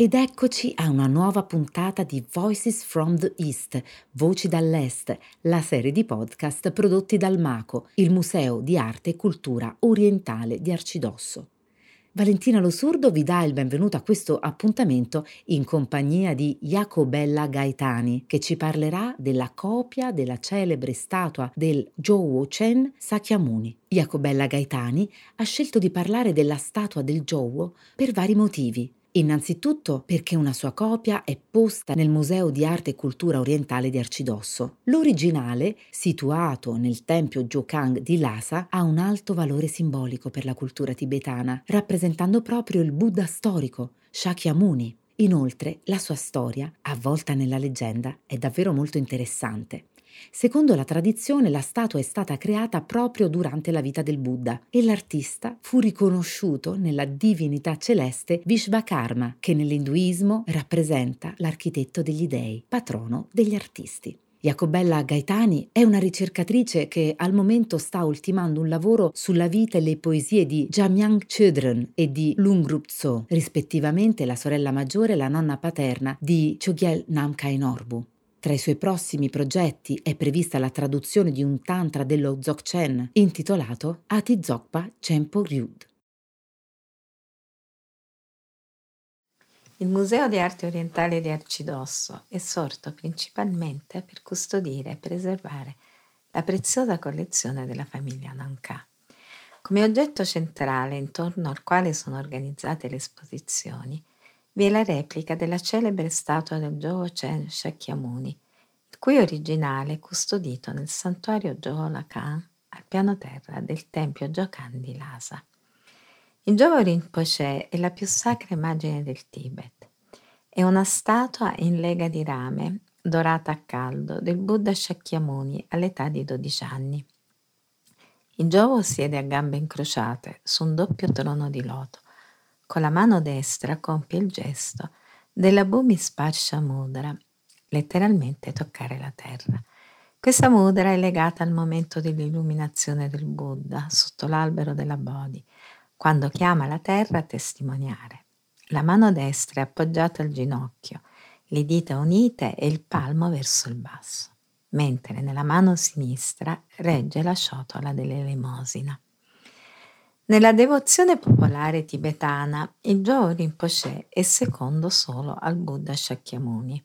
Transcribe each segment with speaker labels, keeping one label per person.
Speaker 1: Ed eccoci a una nuova puntata di Voices from the East, Voci dall'Est, la serie di podcast prodotti dal MACO, il Museo di Arte e Cultura Orientale di Arcidosso. Valentina Lo Surdo vi dà il benvenuto a questo appuntamento in compagnia di Jacobella Gaetani, che ci parlerà della copia della celebre statua del Zhouo Chen Sakyamuni. Jacobella Gaetani ha scelto di parlare della statua del Zhouo per vari motivi. Innanzitutto perché una sua copia è posta nel Museo di Arte e Cultura Orientale di Arcidosso. L'originale, situato nel tempio Jokang di Lhasa, ha un alto valore simbolico per la cultura tibetana, rappresentando proprio il Buddha storico, Shakyamuni. Inoltre, la sua storia, avvolta nella leggenda, è davvero molto interessante. Secondo la tradizione la statua è stata creata proprio durante la vita del Buddha e l'artista fu riconosciuto nella divinità celeste Vishvakarma, che nell'induismo rappresenta l'architetto degli dei, patrono degli artisti. Jacobella Gaetani è una ricercatrice che al momento sta ultimando un lavoro sulla vita e le poesie di Jamyang Chödrön e di Lungrup Tso, rispettivamente la sorella maggiore e la nonna paterna di Chogyal Namkhai Norbu. Tra i suoi prossimi progetti è prevista la traduzione di un tantra dello Dzogchen intitolato Ati Dzogpa Chenpo Ryud.
Speaker 2: Il Museo di Arte Orientale di Arcidosso è sorto principalmente per custodire e preservare la preziosa collezione della famiglia Nanka. Come oggetto centrale intorno al quale sono organizzate le esposizioni vi è la replica della celebre statua del Chen Shakyamuni, il cui originale è custodito nel santuario Lakan al piano terra del tempio Jokan di Lhasa. Il Jovo Rinpoche è la più sacra immagine del Tibet. È una statua in lega di rame, dorata a caldo, del Buddha Shakyamuni all'età di 12 anni. Il Jovo siede a gambe incrociate su un doppio trono di loto con la mano destra compie il gesto della Bhumi Sparsha Mudra, letteralmente toccare la terra. Questa mudra è legata al momento dell'illuminazione del Buddha sotto l'albero della Bodhi, quando chiama la terra a testimoniare. La mano destra è appoggiata al ginocchio, le dita unite e il palmo verso il basso, mentre nella mano sinistra regge la ciotola dell'elemosina. Nella devozione popolare tibetana, il Joe Rinpoche è secondo solo al Buddha Shakyamuni.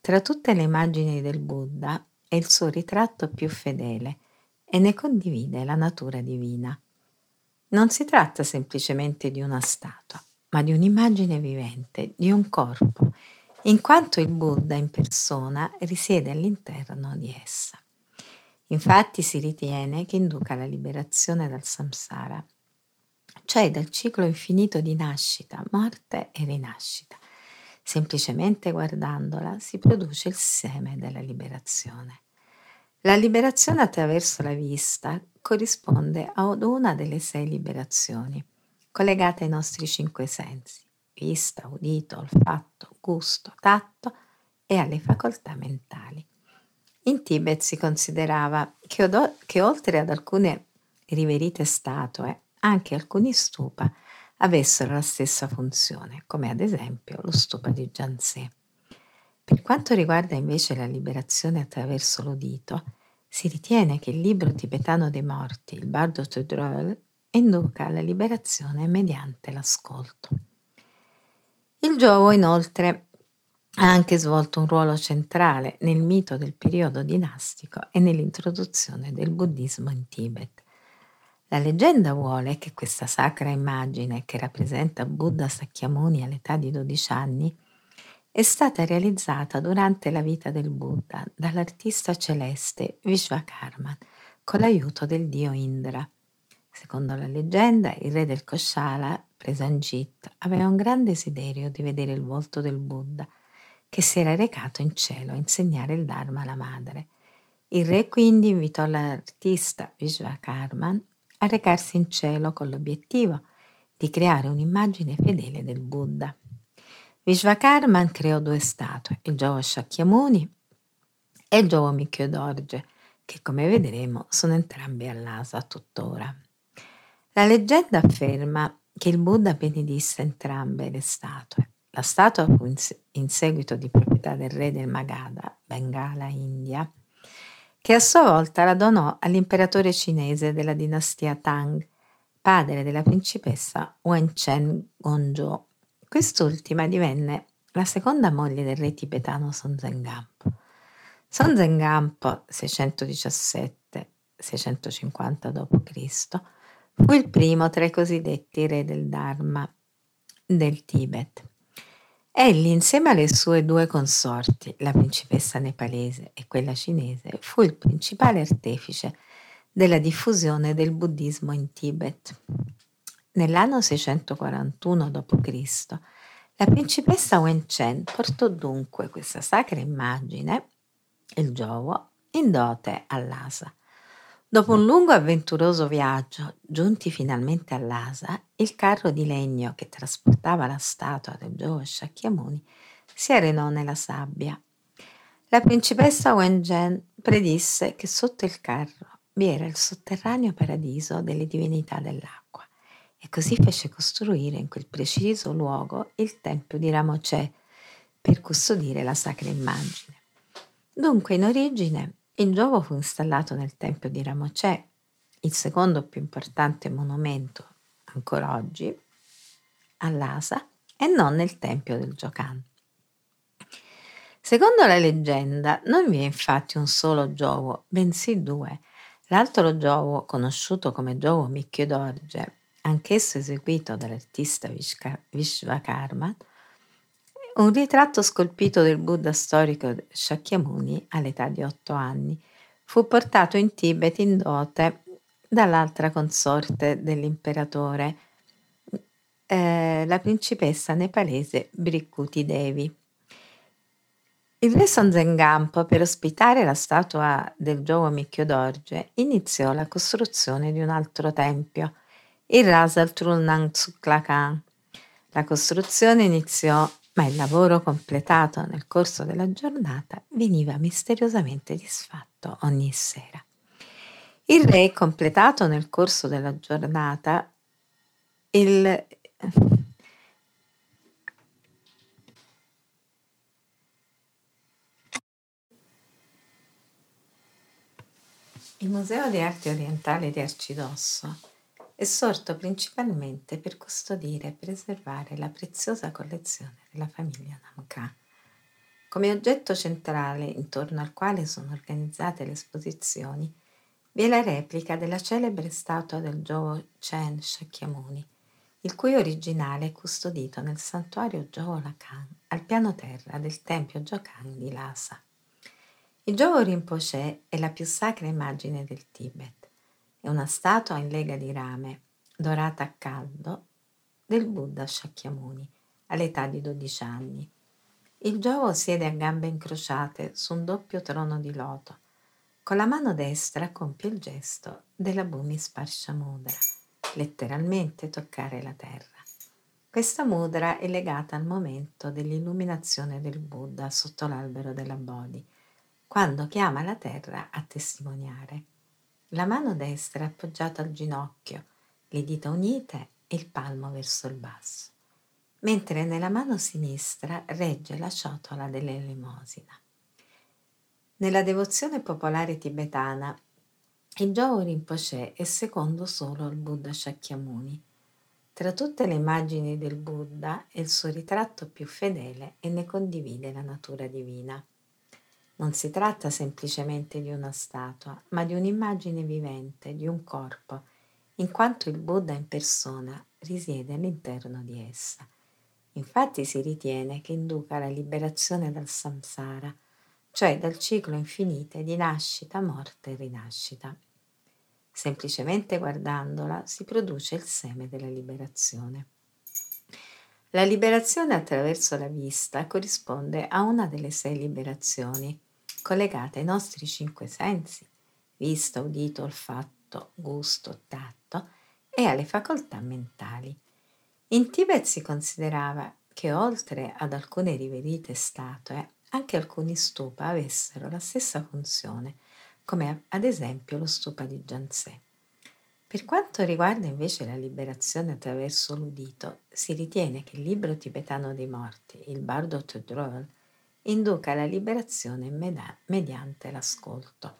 Speaker 2: Tra tutte le immagini del Buddha è il suo ritratto più fedele e ne condivide la natura divina. Non si tratta semplicemente di una statua, ma di un'immagine vivente, di un corpo, in quanto il Buddha in persona risiede all'interno di essa. Infatti si ritiene che induca la liberazione dal samsara, cioè dal ciclo infinito di nascita, morte e rinascita. Semplicemente guardandola si produce il seme della liberazione. La liberazione attraverso la vista corrisponde ad una delle sei liberazioni, collegate ai nostri cinque sensi, vista, udito, olfatto, gusto, tatto e alle facoltà mentali. In Tibet si considerava che, od- che oltre ad alcune riverite statue, anche alcuni stupa avessero la stessa funzione, come ad esempio lo stupa di Janzé. Per quanto riguarda invece la liberazione attraverso l'udito, si ritiene che il libro tibetano dei morti, il Bardo Tudrol, induca alla liberazione mediante l'ascolto. Il Giovo inoltre ha anche svolto un ruolo centrale nel mito del periodo dinastico e nell'introduzione del buddismo in Tibet. La leggenda vuole che questa sacra immagine, che rappresenta Buddha Sakyamuni all'età di 12 anni, è stata realizzata durante la vita del Buddha dall'artista celeste Vishvakarma con l'aiuto del dio Indra. Secondo la leggenda, il re del Koshala, Presanjit, aveva un grande desiderio di vedere il volto del Buddha che si era recato in cielo a insegnare il Dharma alla madre. Il re quindi invitò l'artista Vishvakarman a recarsi in cielo con l'obiettivo di creare un'immagine fedele del Buddha. Vishvakarman creò due statue, il Giovo Shakyamuni e il Giovo Mikkyodorje, che come vedremo sono entrambi all'asa tuttora. La leggenda afferma che il Buddha benedisse entrambe le statue La statua fu in, seguito di proprietà del re del Magadha, Bengala, India, che a sua volta la donò all'imperatore cinese della dinastia Tang, padre della principessa Wenchen Gongzhou. Quest'ultima divenne la seconda moglie del re tibetano Sonzengampo. Sonzengampo 617-650 d.C. fu il primo tra i cosiddetti re del Dharma del Tibet. Egli, insieme alle sue due consorti, la principessa nepalese e quella cinese, fu il principale artefice della diffusione del buddismo in Tibet. Nell'anno 641 d.C., la principessa Wenchen portò dunque questa sacra immagine, il giovo, in dote a Lhasa. Dopo un lungo e avventuroso viaggio, giunti finalmente a Lhasa, il carro di legno che trasportava la statua del giovane Shakyamuni si arenò nella sabbia. La principessa Wengen predisse che sotto il carro vi era il sotterraneo paradiso delle divinità dell'acqua e così fece costruire in quel preciso luogo il tempio di Ramocè per custodire la sacra immagine. Dunque, in origine, il giovo fu installato nel tempio di Ramocè, il secondo più importante monumento ancora oggi a Lhasa, e non nel tempio del Giocan. Secondo la leggenda non vi è infatti un solo giovo, bensì due. L'altro giovo, conosciuto come giovo Micchiodorge, anch'esso eseguito dall'artista Vishvakarma, un ritratto scolpito del Buddha storico Shakyamuni all'età di otto anni. Fu portato in Tibet in dote dall'altra consorte dell'imperatore, eh, la principessa nepalese Brikkuti Devi. Il re Sonzengampo, per ospitare la statua del Giovo Micchiodorje, iniziò la costruzione di un altro tempio, il Rasal Trulnang Tsuklakan. La costruzione iniziò ma il lavoro completato nel corso della giornata veniva misteriosamente disfatto ogni sera. Il re, completato nel corso della giornata, il Il Museo di Arte Orientale di Arcidosso è sorto principalmente per custodire e preservare la preziosa collezione della famiglia Namka. Come oggetto centrale intorno al quale sono organizzate le esposizioni vi è la replica della celebre statua del Jowo Chen Shakyamuni, il cui originale è custodito nel santuario Jowo Lakan al piano terra del tempio Jokan di Lhasa. Il Jowo Rinpoche è la più sacra immagine del Tibet è una statua in lega di rame, dorata a caldo, del Buddha Shakyamuni, all'età di 12 anni. Il giovo siede a gambe incrociate su un doppio trono di loto. Con la mano destra compie il gesto della Bhumi Sparsha Mudra, letteralmente toccare la terra. Questa mudra è legata al momento dell'illuminazione del Buddha sotto l'albero della Bodhi, quando chiama la terra a testimoniare. La mano destra appoggiata al ginocchio, le dita unite e il palmo verso il basso, mentre nella mano sinistra regge la ciotola dell'elemosina. Nella devozione popolare tibetana, il Jowo Rinpoche è secondo solo al Buddha Shakyamuni. Tra tutte le immagini del Buddha è il suo ritratto più fedele e ne condivide la natura divina. Non si tratta semplicemente di una statua, ma di un'immagine vivente, di un corpo, in quanto il Buddha in persona risiede all'interno di essa. Infatti si ritiene che induca la liberazione dal samsara, cioè dal ciclo infinito di nascita, morte e rinascita. Semplicemente guardandola si produce il seme della liberazione. La liberazione attraverso la vista corrisponde a una delle sei liberazioni collegate ai nostri cinque sensi, vista, udito, olfatto, gusto, tatto e alle facoltà mentali. In Tibet si considerava che oltre ad alcune riverite statue, anche alcuni stupa avessero la stessa funzione, come ad esempio lo stupa di Janse. Per quanto riguarda invece la liberazione attraverso l'udito, si ritiene che il libro tibetano dei morti, il Bardo Tudrol, induca la liberazione mediante l'ascolto.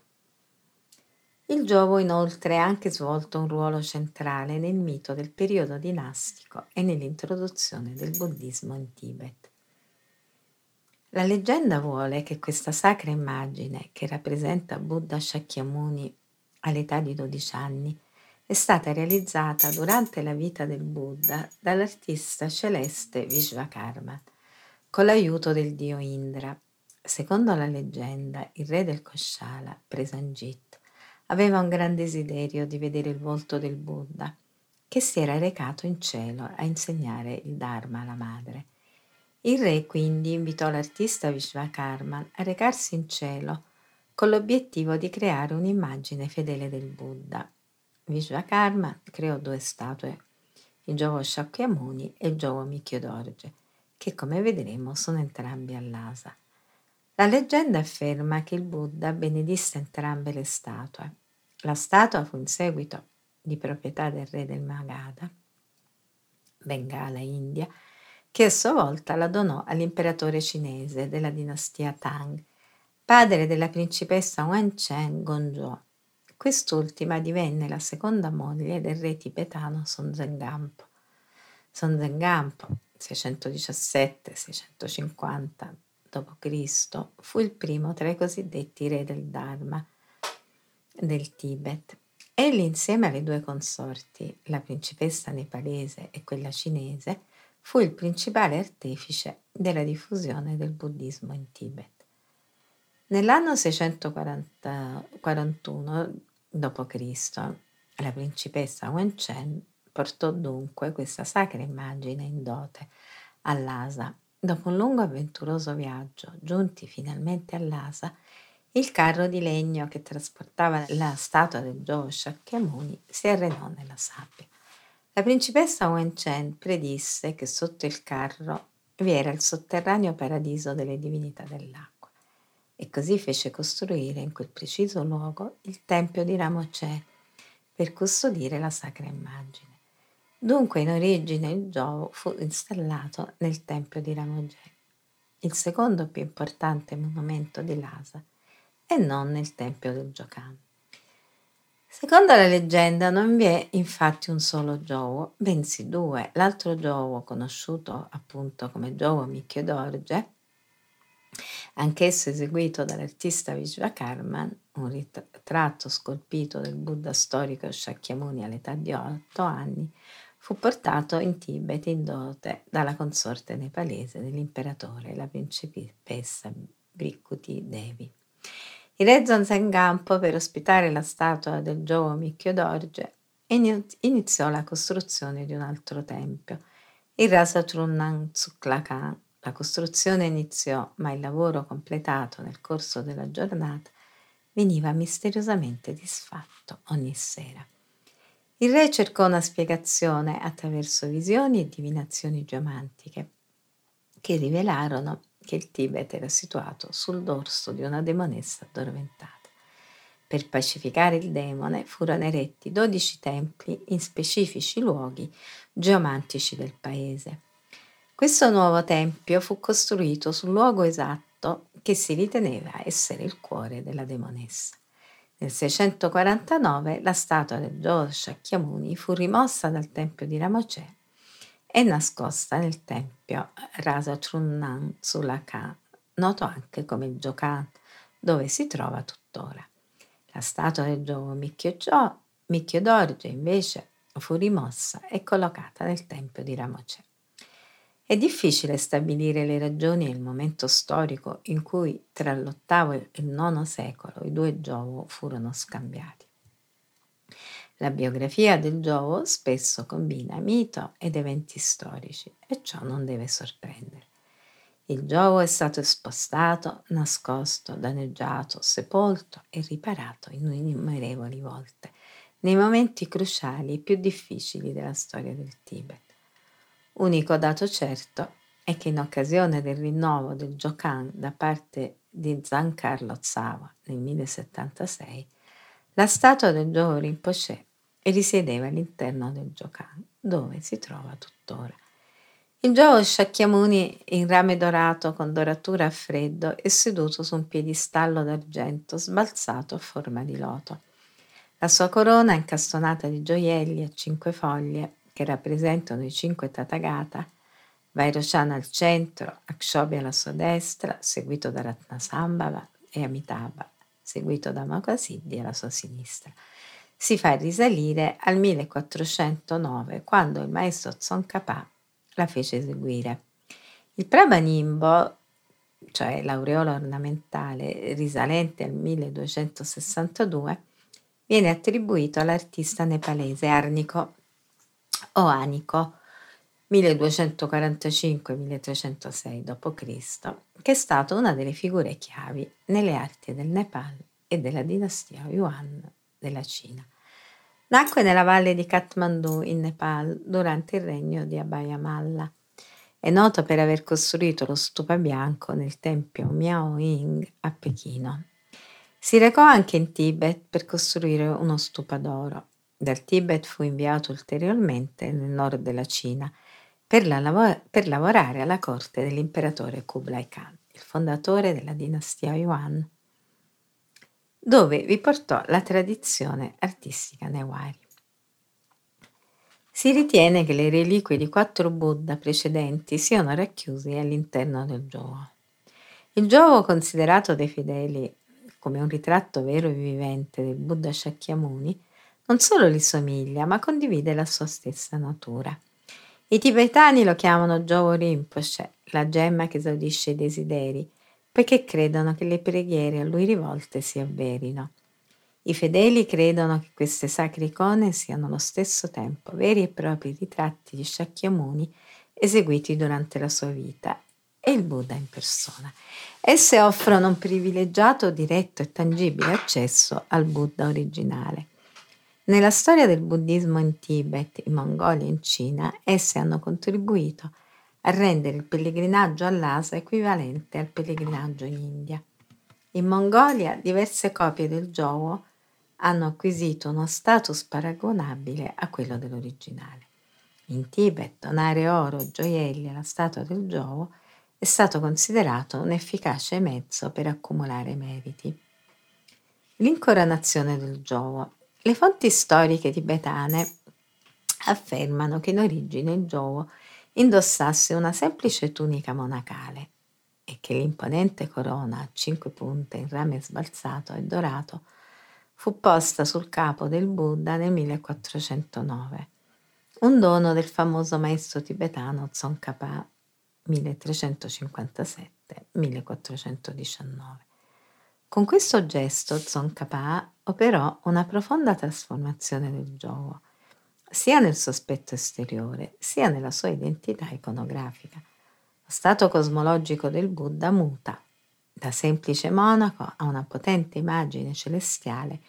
Speaker 2: Il giovo inoltre ha anche svolto un ruolo centrale nel mito del periodo dinastico e nell'introduzione del buddismo in Tibet. La leggenda vuole che questa sacra immagine, che rappresenta Buddha Shakyamuni all'età di 12 anni, è stata realizzata durante la vita del Buddha dall'artista celeste Vishvakarma, con l'aiuto del dio Indra. Secondo la leggenda, il re del Koshala, Presanjit, aveva un gran desiderio di vedere il volto del Buddha, che si era recato in cielo a insegnare il Dharma alla madre. Il re quindi invitò l'artista Vishvakarma a recarsi in cielo con l'obiettivo di creare un'immagine fedele del Buddha. Vishvakarma creò due statue, il Giovo Shakyamuni e il Giovo Mikhyodorje, che come vedremo sono entrambi all'asa. La leggenda afferma che il Buddha benedisse entrambe le statue. La statua fu in seguito di proprietà del re del Magadha, Bengala, India, che a sua volta la donò all'imperatore cinese della dinastia Tang, padre della principessa Wencheng Gonzhou. Quest'ultima divenne la seconda moglie del re tibetano Sonzengampo. Sonzengampo, 617-650 d.C., fu il primo tra i cosiddetti re del Dharma del Tibet. Egli insieme alle due consorti, la principessa nepalese e quella cinese, fu il principale artefice della diffusione del buddismo in Tibet. Nell'anno 641 d.C., la principessa Wenchen portò dunque questa sacra immagine in dote all'Asa. Dopo un lungo e avventuroso viaggio, giunti finalmente all'Asa, il carro di legno che trasportava la statua del Gio Shakyamuni si arenò nella sabbia. La principessa Wenchen predisse che sotto il carro vi era il sotterraneo paradiso delle divinità dell'acqua e così fece costruire in quel preciso luogo il tempio di Ramoche per custodire la sacra immagine. Dunque in origine il Giovo fu installato nel tempio di Ramoge, il secondo più importante monumento di Lhasa, e non nel tempio del Giocan. Secondo la leggenda non vi è infatti un solo Giovo, bensì due. L'altro Giovo, conosciuto appunto come Giovo Mikhyodorje, anch'esso eseguito dall'artista Vishvakarman, un ritratto scolpito del Buddha storico Shakyamuni all'età di otto anni, fu portato in Tibet in dote dalla consorte nepalese dell'imperatore, la principessa Brikuti Devi. Il re Zonzengampo, per ospitare la statua del Giovo Mikhyodorje, iniziò la costruzione di un altro tempio, il Rasatrunan Tsuklakan. La costruzione iniziò, ma il lavoro completato nel corso della giornata veniva misteriosamente disfatto ogni sera. Il re cercò una spiegazione attraverso visioni e divinazioni geomantiche che rivelarono che il Tibet era situato sul dorso di una demonessa addormentata. Per pacificare il demone furono eretti dodici templi in specifici luoghi geomantici del paese. Questo nuovo tempio fu costruito sul luogo esatto che si riteneva essere il cuore della demonessa. Nel 649 la statua del Dio Shakyamuni fu rimossa dal tempio di Ramoche e nascosta nel tempio Rasa Trunnan Sulaka, noto anche come Jokan, dove si trova tuttora. La statua del Giovo Mikhyodorje invece fu rimossa e collocata nel tempio di Ramoche. È difficile stabilire le ragioni e il momento storico in cui tra l'VIII e il IX secolo i due Giovo furono scambiati. La biografia del Giovo spesso combina mito ed eventi storici e ciò non deve sorprendere. Il Giovo è stato spostato, nascosto, danneggiato, sepolto e riparato innumerevoli volte nei momenti cruciali e più difficili della storia del Tibet. Unico dato certo è che in occasione del rinnovo del Jokan da parte di Zan Carlo Tsawa nel 1076, la statua del Giovo Rinpoche e risiedeva all'interno del Jokan, dove si trova tuttora. Il Giovo Shakyamuni in rame dorato con doratura a freddo è seduto su un piedistallo d'argento sbalzato a forma di loto. La sua corona, incastonata di gioielli a cinque foglie che rappresentano i cinque Tathagata, Vairocana al centro, Akshobi alla sua destra, seguito da Ratnasambhava e Amitabha, seguito da Makasiddhi alla sua sinistra. Si fa risalire al 1409, quando il maestro Tsongkhapa la fece eseguire. Il Prabhanimbo, cioè l'aureola ornamentale risalente al 1262, viene attribuito all'artista nepalese Arnico o Anico 1245-1306 d.C., che è stato una delle figure chiavi nelle arti del Nepal e della dinastia Yuan della Cina. Nacque nella valle di Kathmandu in Nepal durante il regno di Abhaya Malla. È noto per aver costruito lo stupa bianco nel tempio Miao Ying a Pechino. Si recò anche in Tibet per costruire uno stupa d'oro. Dal Tibet fu inviato ulteriormente nel nord della Cina per, lav- per lavorare alla corte dell'imperatore Kublai Khan, il fondatore della dinastia Yuan, dove vi portò la tradizione artistica Newari. Si ritiene che le reliquie di quattro Buddha precedenti siano racchiuse all'interno del giovo. Il giovo considerato dai fedeli come un ritratto vero e vivente del Buddha Shakyamuni, non solo gli somiglia, ma condivide la sua stessa natura. I tibetani lo chiamano Jovo Rinpoche, la gemma che esaudisce i desideri, perché credono che le preghiere a lui rivolte si avverino. I fedeli credono che queste sacre icone siano allo stesso tempo veri e propri ritratti di Shakyamuni eseguiti durante la sua vita e il Buddha in persona. Esse offrono un privilegiato, diretto e tangibile accesso al Buddha originale. Nella storia del buddismo in Tibet, in Mongolia e in Cina, esse hanno contribuito a rendere il pellegrinaggio all'Asa equivalente al pellegrinaggio in India. In Mongolia diverse copie del Jowo hanno acquisito uno status paragonabile a quello dell'originale. In Tibet donare oro e gioielli alla statua del Jowo è stato considerato un efficace mezzo per accumulare meriti. L'incoronazione del Giovo. Le fonti storiche tibetane affermano che in origine Giovo indossasse una semplice tunica monacale e che l'imponente corona a cinque punte in rame sbalzato e dorato fu posta sul capo del Buddha nel 1409, un dono del famoso maestro tibetano Tsongkhapa 1357-1419. Con questo gesto Tsongkhapa operò una profonda trasformazione del gioco, sia nel suo aspetto esteriore, sia nella sua identità iconografica. Lo stato cosmologico del Buddha muta da semplice monaco a una potente immagine celestiale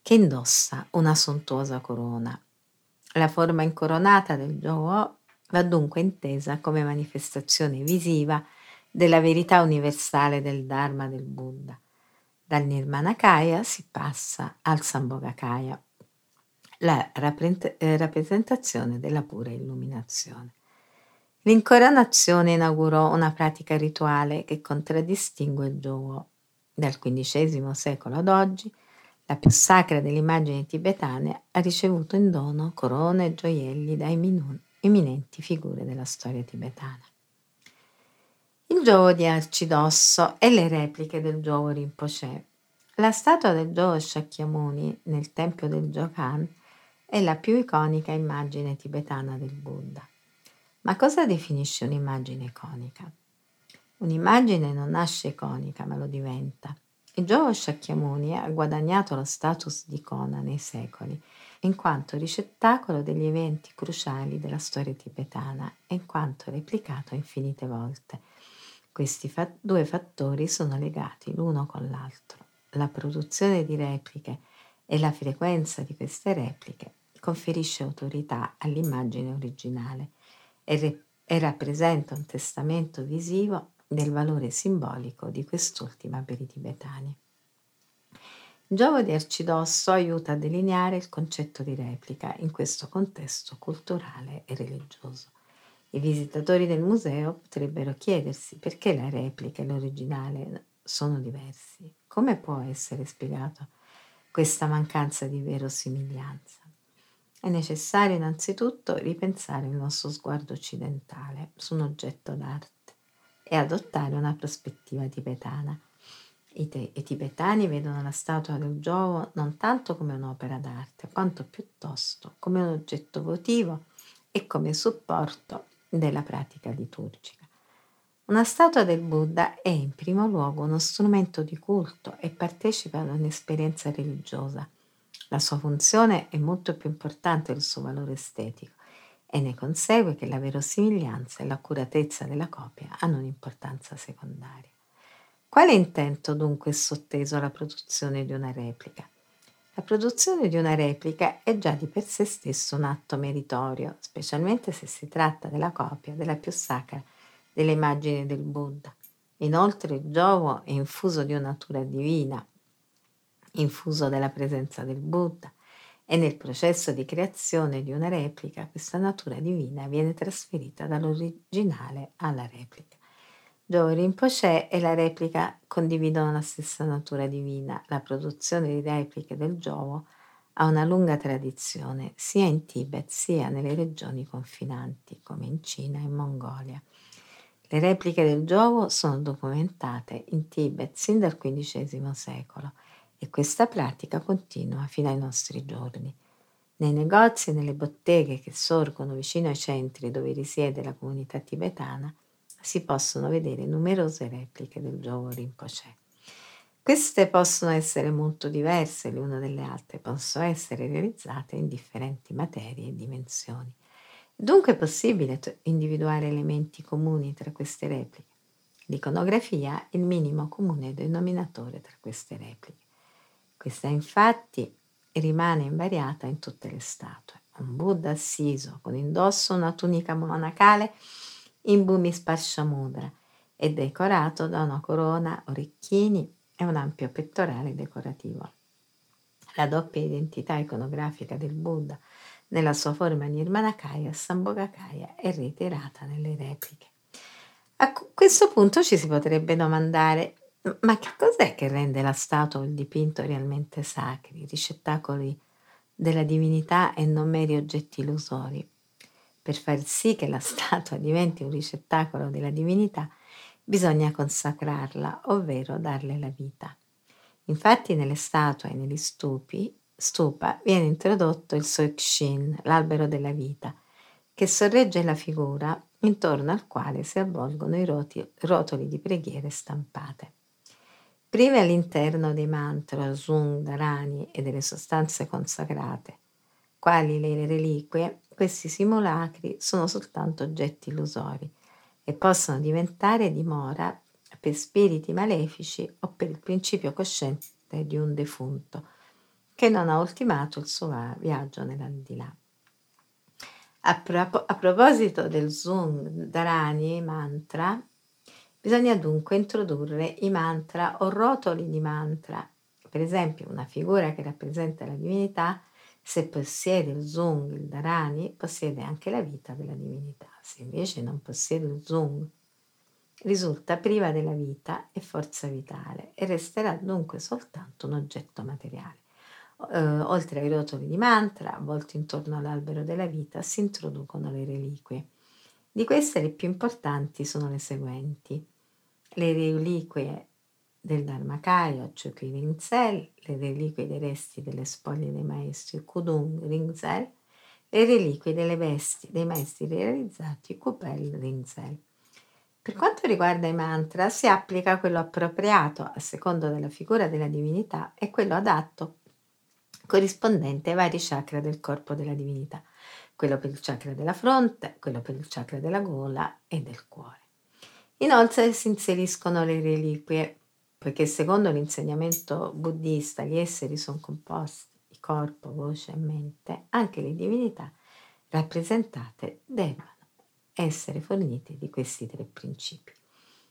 Speaker 2: che indossa una sontuosa corona. La forma incoronata del Jowo va dunque intesa come manifestazione visiva della verità universale del Dharma del Buddha. Dal Nirmanakaya si passa al Sambhogakaya, la eh, rappresentazione della pura illuminazione. L'incoronazione inaugurò una pratica rituale che contraddistingue il Jowo. Dal XV secolo ad oggi, la più sacra delle immagini tibetane ha ricevuto in dono corone e gioielli minuni eminenti figure della storia tibetana. Il Giovo di Arcidosso e le repliche del Giovo Rinpoche. La statua del Giovo Shakyamuni nel tempio del Jokan è la più iconica immagine tibetana del Buddha. Ma cosa definisce un'immagine iconica? Un'immagine non nasce iconica, ma lo diventa. Il Giovo Shakyamuni ha guadagnato lo status di icona nei secoli in quanto ricettacolo degli eventi cruciali della storia tibetana e in quanto replicato infinite volte. Questi fa- due fattori sono legati l'uno con l'altro. La produzione di repliche e la frequenza di queste repliche conferisce autorità all'immagine originale e, re- e rappresenta un testamento visivo del valore simbolico di quest'ultima per i tibetani. Giovo di Arcidosso aiuta a delineare il concetto di replica in questo contesto culturale e religioso. I visitatori del museo potrebbero chiedersi perché la replica e l'originale sono diversi. Come può essere spiegato questa mancanza di verosimiglianza? È necessario innanzitutto ripensare il nostro sguardo occidentale su un oggetto d'arte e adottare una prospettiva tibetana. I, te- I, tibetani vedono la statua del Giovo non tanto come un'opera d'arte, quanto piuttosto come un oggetto votivo e come supporto della pratica liturgica. Una statua del Buddha è in primo luogo uno strumento di culto e partecipa ad un'esperienza religiosa. La sua funzione è molto più importante del suo valore estetico e ne consegue che la verosimiglianza e l'accuratezza della copia hanno un'importanza secondaria. Quale intento dunque è sotteso alla produzione di una replica? La produzione di una replica è già di per sé stesso un atto meritorio, specialmente se si tratta della copia della più sacra delle immagini del Buddha. Inoltre il giovo è infuso di una natura divina, infuso della presenza del Buddha e nel processo di creazione di una replica questa natura divina viene trasferita dall'originale alla replica. Giovo Rinpoche e la replica condividono la stessa natura divina. La produzione di repliche del Giovo ha una lunga tradizione sia in Tibet sia nelle regioni confinanti come in Cina e in Mongolia. Le repliche del Giovo sono documentate in Tibet sin dal XV secolo e questa pratica continua fino ai nostri giorni. Nei negozi e nelle botteghe che sorgono vicino ai centri dove risiede la comunità tibetana si possono vedere numerose repliche del Giovo Rinpoche. Queste possono essere molto diverse le une dalle altre, possono essere realizzate in differenti materie e dimensioni. Dunque è possibile individuare elementi comuni tra queste repliche. L'iconografia è il minimo comune denominatore tra queste repliche. Questa infatti rimane invariata in tutte le statue. Un Buddha assiso con indosso una tunica monacale in bumi sparsciamudra e decorato da una corona, orecchini e un ampio pettorale decorativo. La doppia identità iconografica del Buddha nella sua forma Nirmanakaya, Sambhogakaya è ritirata nelle repliche. A questo punto ci si potrebbe domandare ma che cos'è che rende la statua o il dipinto realmente sacri, ricettacoli della divinità e non meri oggetti illusori? Per far sì che la statua diventi un ricettacolo della divinità, bisogna consacrarla, ovvero darle la vita. Infatti nelle statue e negli stupi, stupa viene introdotto il Soikshin, l'albero della vita, che sorregge la figura intorno al quale si avvolgono i roti, rotoli di preghiere stampate. Prive all'interno dei mantra, Zung, Dharani e delle sostanze consacrate, quali le reliquie, questi simulacri sono soltanto oggetti illusori e possono diventare dimora per spiriti malefici o per il principio cosciente di un defunto che non ha ultimato il suo viaggio nell'aldilà. A, pro- a proposito del Zung Dharani mantra, bisogna dunque introdurre i mantra o rotoli di mantra. Per esempio, una figura che rappresenta la divinità se possiede il Zung, il Dharani, possiede anche la vita della divinità. Se invece non possiede il Zung, risulta priva della vita e forza vitale e resterà dunque soltanto un oggetto materiale. Uh, oltre ai rotoli di mantra, avvolti intorno all'albero della vita, si introducono le reliquie. Di queste le più importanti sono le seguenti. Le reliquie del Dharmakaya, qui Rinzel, le reliquie dei resti delle spoglie dei maestri Kudung Rinzel, le reliquie delle vesti dei maestri realizzati Kupel Rinzel. Per quanto riguarda i mantra, si applica quello appropriato a secondo della figura della divinità e quello adatto corrispondente ai vari chakra del corpo della divinità, quello per il chakra della fronte, quello per il chakra della gola e del cuore. Inoltre si inseriscono le reliquie poiché secondo l'insegnamento buddista gli esseri sono composti di corpo, voce e mente, anche le divinità rappresentate devono essere fornite di questi tre principi.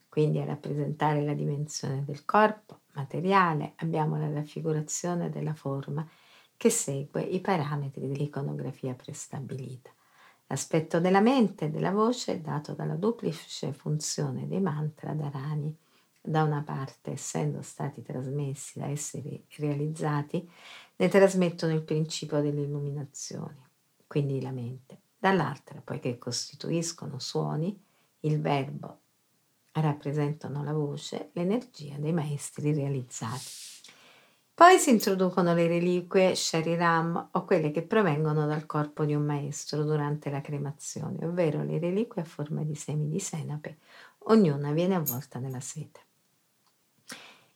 Speaker 2: Quindi a rappresentare la dimensione del corpo, materiale, abbiamo la raffigurazione della forma che segue i parametri dell'iconografia prestabilita. L'aspetto della mente e della voce è dato dalla duplice funzione dei mantra dharani. Da una parte, essendo stati trasmessi da esseri realizzati, ne trasmettono il principio dell'illuminazione, quindi la mente. Dall'altra, poiché costituiscono suoni, il verbo rappresentano la voce, l'energia dei maestri realizzati. Poi si introducono le reliquie Shariram o quelle che provengono dal corpo di un maestro durante la cremazione, ovvero le reliquie a forma di semi di senape, ognuna viene avvolta nella sete.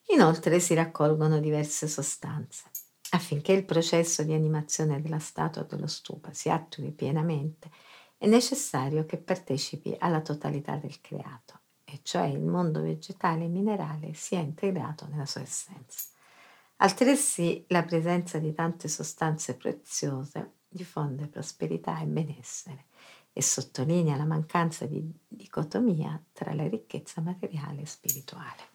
Speaker 2: Inoltre si raccolgono diverse sostanze. Affinché il processo di animazione della statua dello stupa si attui pienamente, è necessario che partecipi alla totalità del creato, e cioè il mondo vegetale e minerale sia integrato nella sua essenza. Altresì la presenza di tante sostanze preziose diffonde prosperità e benessere e sottolinea la mancanza di dicotomia tra la ricchezza materiale e spirituale.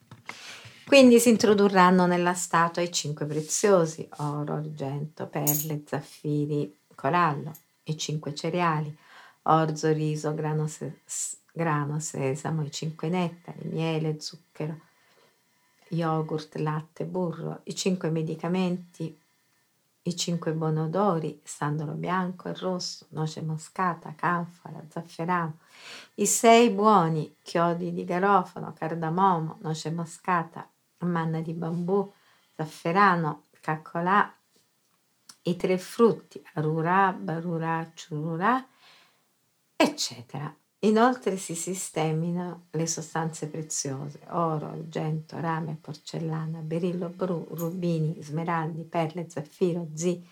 Speaker 2: Quindi si introdurranno nella statua i cinque preziosi, oro, argento, perle, zaffiri, corallo, i cinque cereali, orzo, riso, grano, se- grano sesamo, i cinque nettari, miele, zucchero, yogurt, latte, burro, i cinque medicamenti, i cinque buoni odori, sandalo bianco e rosso, noce moscata, canfora, zafferano, i sei buoni chiodi di garofano, cardamomo, noce moscata, manna di bambù, zafferano, caccolà, i tre frutti, arura, barura, ciurura, eccetera. Inoltre si sistemino le sostanze preziose, oro, argento, rame, porcellana, berillo bru, rubini, smeraldi, perle, zaffiro, zi,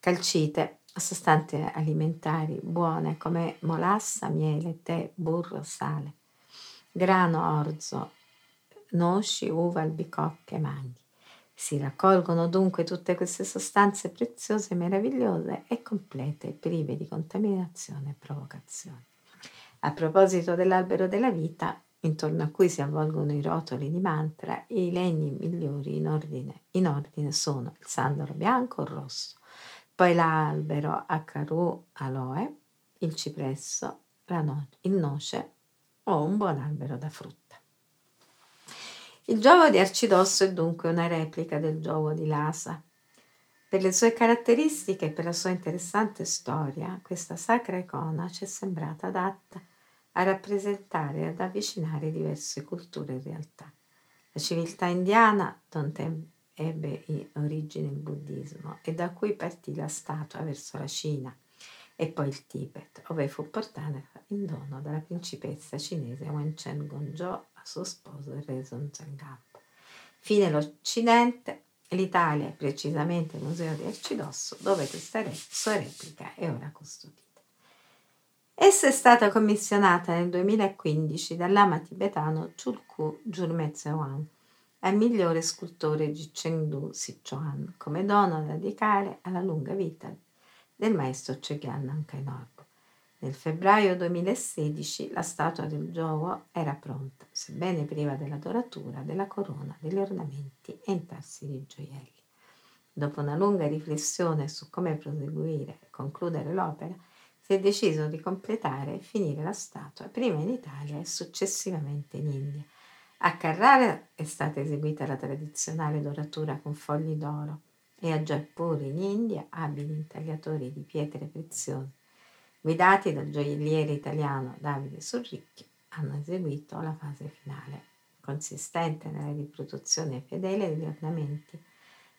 Speaker 2: calcite, sostanze alimentari buone come molassa, miele, tè, burro, sale, grano, orzo, noci, uva, albicocche, manghi. Si raccolgono dunque tutte queste sostanze preziose, meravigliose e complete, prive di contaminazione e provocazione. A proposito dell'albero della vita, intorno a cui si avvolgono i rotoli di mantra, i legni migliori in ordine, in ordine sono il sandalo bianco o rosso, poi l'albero acaru aloe, il cipresso, no- il noce o un buon albero da frutta. Il giovo di Arcidosso è dunque una replica del giovo di Lasa. Per le sue caratteristiche e per la sua interessante storia, questa sacra icona ci è sembrata adatta a rappresentare e ad avvicinare diverse culture e realtà. La civiltà indiana, donde ebbe origine il buddismo e da cui partì la statua verso la Cina e poi il Tibet, dove fu portata in dono dalla principessa cinese Wenchen Gongzhou suo sposo il re Zhangap. Fine l'Occidente, l'Italia, precisamente il Museo di Arcidosso, dove questa sua replica è ora custodita. Essa è stata commissionata nel 2015 dall'ama tibetano Chulku Jurme al migliore scultore di Chengdu Sichuan, come dono da dedicare alla lunga vita del maestro Chegyan Nankai Nel febbraio 2016 la statua del Giovo era pronta, sebbene priva della doratura, della corona, degli ornamenti e intarsi di gioielli. Dopo una lunga riflessione su come proseguire e concludere l'opera, si è deciso di completare e finire la statua prima in Italia e successivamente in India. A Carrara è stata eseguita la tradizionale doratura con fogli d'oro e a Jaipur in India abili intagliatori di pietre preziose, guidati dal gioielliere italiano Davide Surricchio, hanno eseguito la fase finale, consistente nella riproduzione fedele degli ornamenti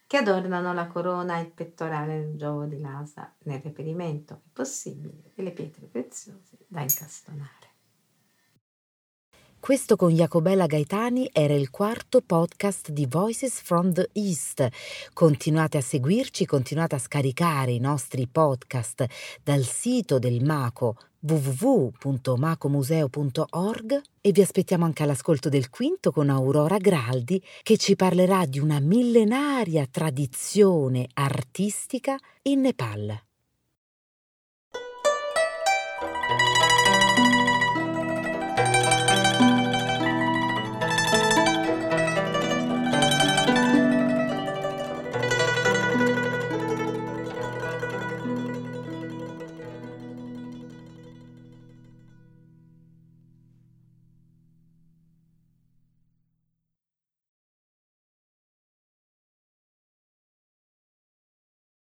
Speaker 2: che adornano la corona e il pettorale del giovo di Lasa nel reperimento più possibile delle pietre preziose da incastonare.
Speaker 1: Questo con Jacobella Gaetani era il quarto podcast di Voices from the East. Continuate a seguirci, continuate a scaricare i nostri podcast dal sito del Maco www.macomuseo.org e vi aspettiamo anche all'ascolto del quinto con Aurora Graldi che ci parlerà di una millenaria tradizione artistica in Nepal.